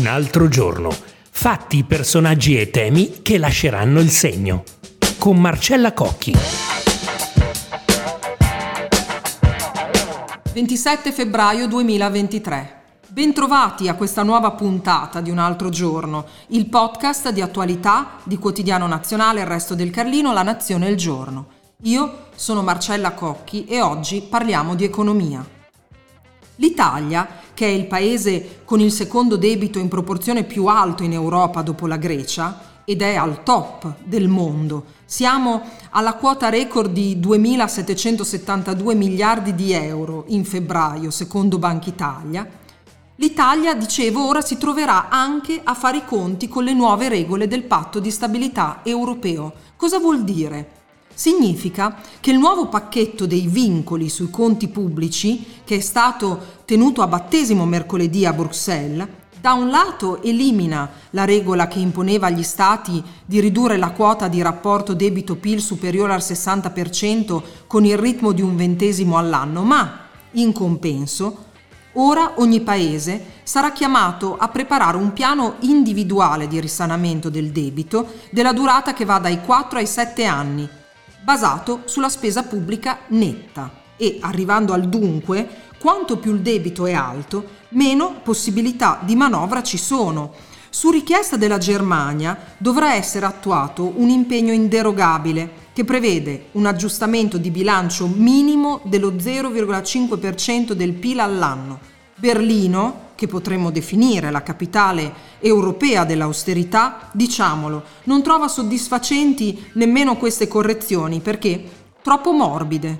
Un altro giorno. Fatti, personaggi e temi che lasceranno il segno. Con Marcella Cocchi. 27 febbraio 2023. Bentrovati a questa nuova puntata di Un altro giorno, il podcast di attualità di Quotidiano Nazionale, il resto del Carlino, La Nazione e il Giorno. Io sono Marcella Cocchi e oggi parliamo di economia. L'Italia, che è il paese con il secondo debito in proporzione più alto in Europa dopo la Grecia, ed è al top del mondo. Siamo alla quota record di 2.772 miliardi di euro in febbraio, secondo Banca Italia. L'Italia, dicevo, ora si troverà anche a fare i conti con le nuove regole del patto di stabilità europeo. Cosa vuol dire? Significa che il nuovo pacchetto dei vincoli sui conti pubblici, che è stato tenuto a battesimo mercoledì a Bruxelles, da un lato elimina la regola che imponeva agli Stati di ridurre la quota di rapporto debito-PIL superiore al 60% con il ritmo di un ventesimo all'anno, ma in compenso ora ogni Paese sarà chiamato a preparare un piano individuale di risanamento del debito della durata che va dai 4 ai 7 anni basato sulla spesa pubblica netta e, arrivando al dunque, quanto più il debito è alto, meno possibilità di manovra ci sono. Su richiesta della Germania dovrà essere attuato un impegno inderogabile che prevede un aggiustamento di bilancio minimo dello 0,5% del PIL all'anno. Berlino, che potremmo definire la capitale europea dell'austerità, diciamolo, non trova soddisfacenti nemmeno queste correzioni perché troppo morbide.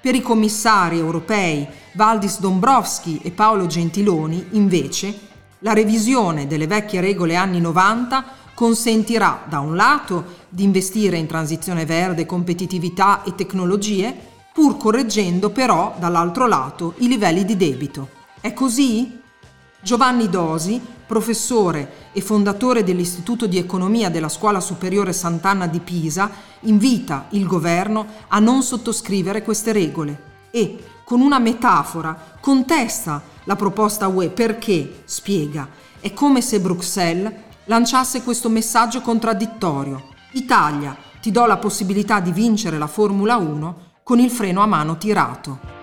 Per i commissari europei Valdis Dombrovski e Paolo Gentiloni, invece, la revisione delle vecchie regole anni 90 consentirà da un lato di investire in transizione verde, competitività e tecnologie, pur correggendo però dall'altro lato i livelli di debito. È così? Giovanni Dosi, professore e fondatore dell'Istituto di Economia della Scuola Superiore Sant'Anna di Pisa, invita il governo a non sottoscrivere queste regole e, con una metafora, contesta la proposta UE perché, spiega, è come se Bruxelles lanciasse questo messaggio contraddittorio. Italia, ti do la possibilità di vincere la Formula 1 con il freno a mano tirato.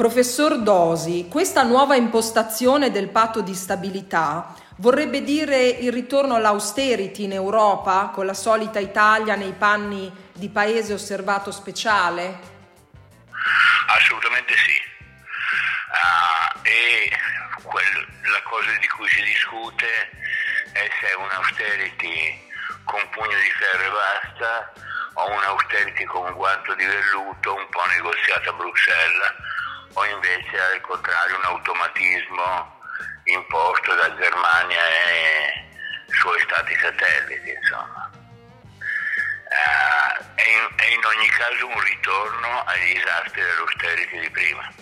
Professor Dosi, questa nuova impostazione del patto di stabilità vorrebbe dire il ritorno all'austerity in Europa con la solita Italia nei panni di paese osservato speciale? Assolutamente sì. Uh, e quel, la cosa di cui si discute è se è un austerity con pugno di ferro e basta o un austerity con un guanto di velluto un po' negoziato a Bruxelles o invece al contrario un automatismo imposto da Germania e suoi stati satelliti, insomma. Uh, è, in, è in ogni caso un ritorno ai disastri dell'austerity di prima.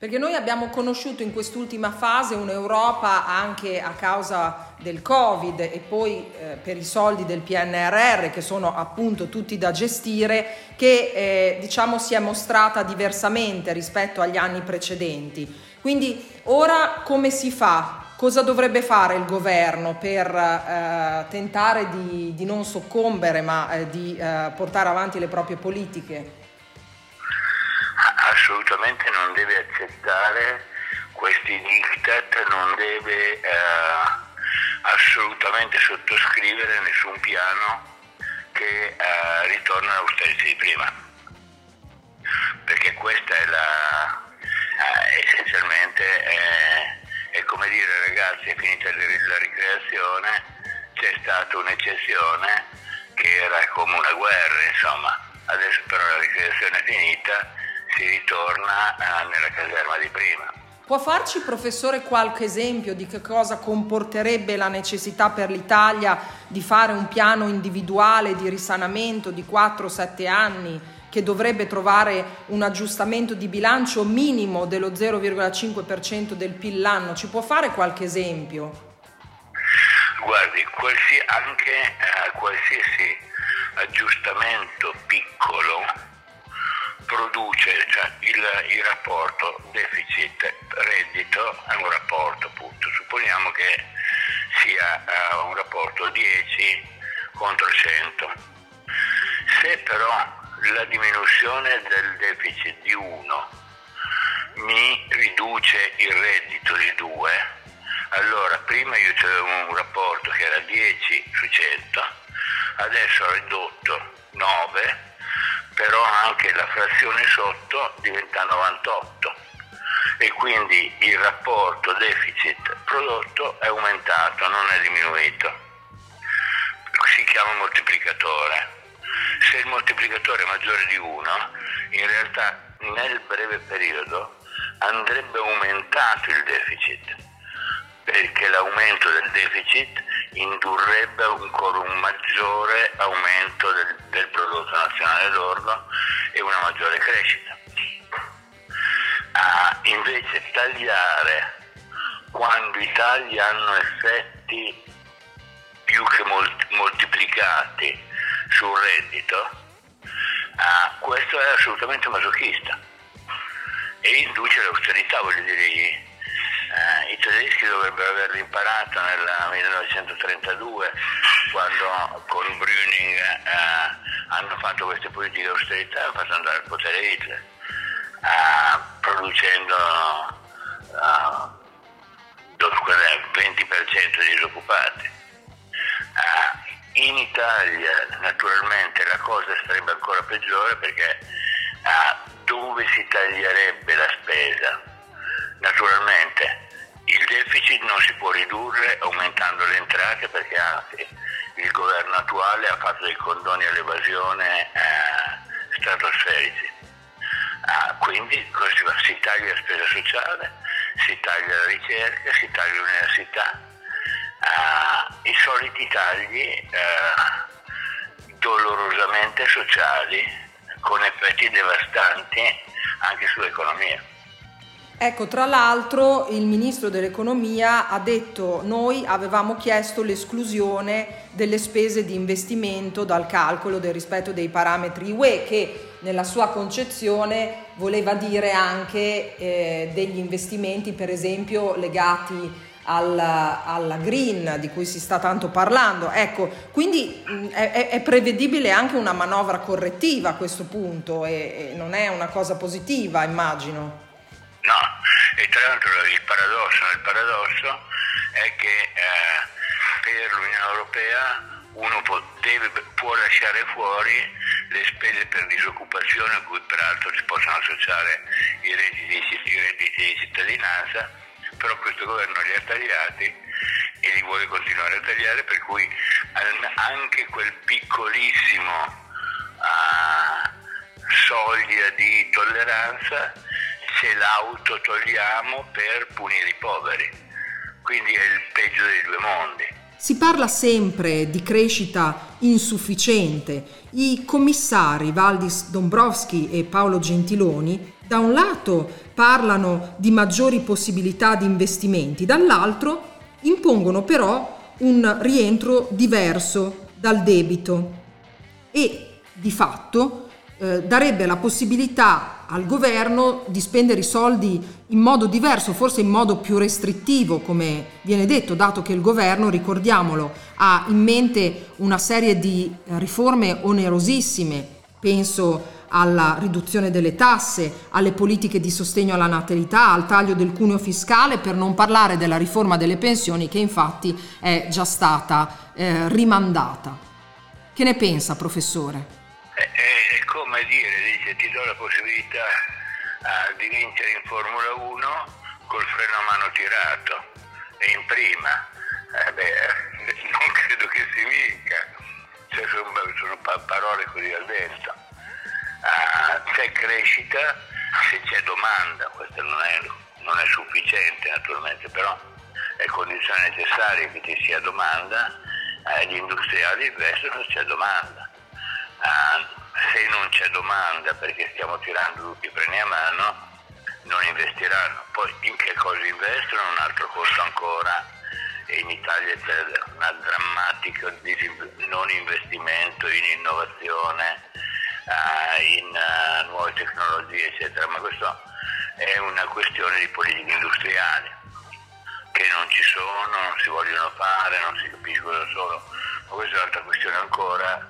Perché noi abbiamo conosciuto in quest'ultima fase un'Europa anche a causa del Covid e poi eh, per i soldi del PNRR che sono appunto tutti da gestire che eh, diciamo si è mostrata diversamente rispetto agli anni precedenti. Quindi ora come si fa? Cosa dovrebbe fare il governo per eh, tentare di, di, non soccombere ma eh, di eh, portare avanti le proprie politiche? Assolutamente non deve accettare questi diktat, non deve eh, assolutamente sottoscrivere nessun piano che eh, ritorna all'austerity di prima. Perché questa è la, eh, essenzialmente è, è, come dire ragazzi è finita la ricreazione, c'è stata un'eccezione che era come una guerra, insomma, adesso però la ricreazione è finita si ritorna eh, nella caserma di prima. Può farci, professore, qualche esempio di che cosa comporterebbe la necessità per l'Italia di fare un piano individuale di risanamento di 4-7 anni che dovrebbe trovare un aggiustamento di bilancio minimo dello 0,5% del PIL l'anno? Ci può fare qualche esempio? Guardi, qualsi, anche eh, qualsiasi aggiustamento piccolo produce cioè il, il, rapporto deficit-reddito è un rapporto appunto, supponiamo che sia uh, un rapporto 10 contro 100. Se però la diminuzione del deficit di 1 mi riduce il reddito di 2, allora prima io avevo un rapporto che era 10 su 100, adesso ho ridotto 9 però anche la frazione sotto diventa 98 e quindi il rapporto deficit prodotto è aumentato, non è diminuito. Si chiama moltiplicatore. Se il moltiplicatore è maggiore di 1, in realtà nel breve periodo andrebbe aumentato il deficit, perché l'aumento del deficit indurrebbe ancora un maggiore aumento del, del prodotto nazionale lordo e una maggiore crescita. A invece tagliare quando i tagli hanno effetti più che moltiplicati sul reddito, ah, questo è assolutamente masochista e induce l'austerità, voglio dire, eh, I tedeschi dovrebbero averlo imparato nel 1932 quando con Brüning eh, hanno fatto queste politiche di austerità e hanno fatto andare al potere Hitler, eh, producendo il eh, 20% di disoccupati. In Italia naturalmente la cosa sarebbe ancora peggiore perché eh, dove si taglierebbe la spesa? Naturalmente deficit non si può ridurre aumentando le entrate perché anzi il governo attuale ha fatto dei condoni all'evasione eh, stratosferici. Ah, quindi si, si taglia la spesa sociale, si taglia la ricerca, si taglia l'università. Ah, I soliti tagli eh, dolorosamente sociali con effetti devastanti anche sull'economia. Ecco, tra l'altro il ministro dell'economia ha detto noi avevamo chiesto l'esclusione delle spese di investimento dal calcolo del rispetto dei parametri UE che nella sua concezione voleva dire anche eh, degli investimenti per esempio legati alla, alla, green di cui si sta tanto parlando. Ecco, quindi mh, è, è, prevedibile anche una manovra correttiva a questo punto e, e non è una cosa positiva immagino. No, e tra l'altro il paradosso nel paradosso è che eh, per l'Unione Europea uno può, deve, può, lasciare fuori le spese per disoccupazione a cui peraltro si possono associare i redditi, i redditi di cittadinanza, però questo governo li ha tagliati e li vuole continuare a tagliare, per cui anche quel piccolissimo uh, soglia di tolleranza ce l'autotogliamo per punire i poveri. Quindi è il peggio dei due mondi. Si parla sempre di crescita insufficiente. I commissari Valdis Dombrovski e Paolo Gentiloni da un lato parlano di maggiori possibilità di investimenti, dall'altro impongono però un rientro diverso dal debito e di fatto eh, darebbe la possibilità al governo di spendere i soldi in modo diverso, forse in modo più restrittivo, come viene detto, dato che il governo, ricordiamolo, ha in mente una serie di riforme onerosissime, penso alla riduzione delle tasse, alle politiche di sostegno alla natalità, al taglio del cuneo fiscale, per non parlare della riforma delle pensioni che infatti è già stata eh, rimandata. Che ne pensa, professore? Come dire, dice ti do la possibilità uh, di vincere in Formula 1 col freno a mano tirato e in prima. Eh beh, non credo che si vinca, cioè, sono, sono parole così al vento. Uh, c'è crescita se c'è domanda, questo non è, non è sufficiente naturalmente, però è condizione necessaria che ci sia domanda, eh, gli industriali investono se c'è domanda. Uh, se non c'è domanda perché stiamo tirando tutti i freni a mano, non investiranno. Poi in che cosa investono? Un altro costo ancora in Italia c'è una drammatica non investimento in innovazione uh, in uh, nuove tecnologie, eccetera, ma questo è una questione di politica industriale che non ci sono, non si vogliono fare, non si capisce cosa sono, ma questa è un'altra questione ancora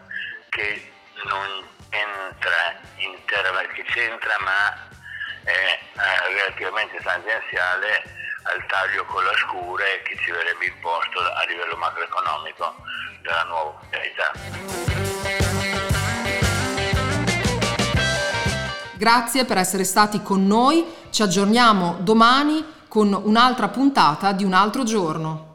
che non entra in terra, che c'entra ma è eh, relativamente tangenziale al taglio con la scura che ci verrebbe imposto a livello macroeconomico dalla nuova modalità. Grazie per essere stati con noi, ci aggiorniamo domani con un'altra puntata di un altro giorno.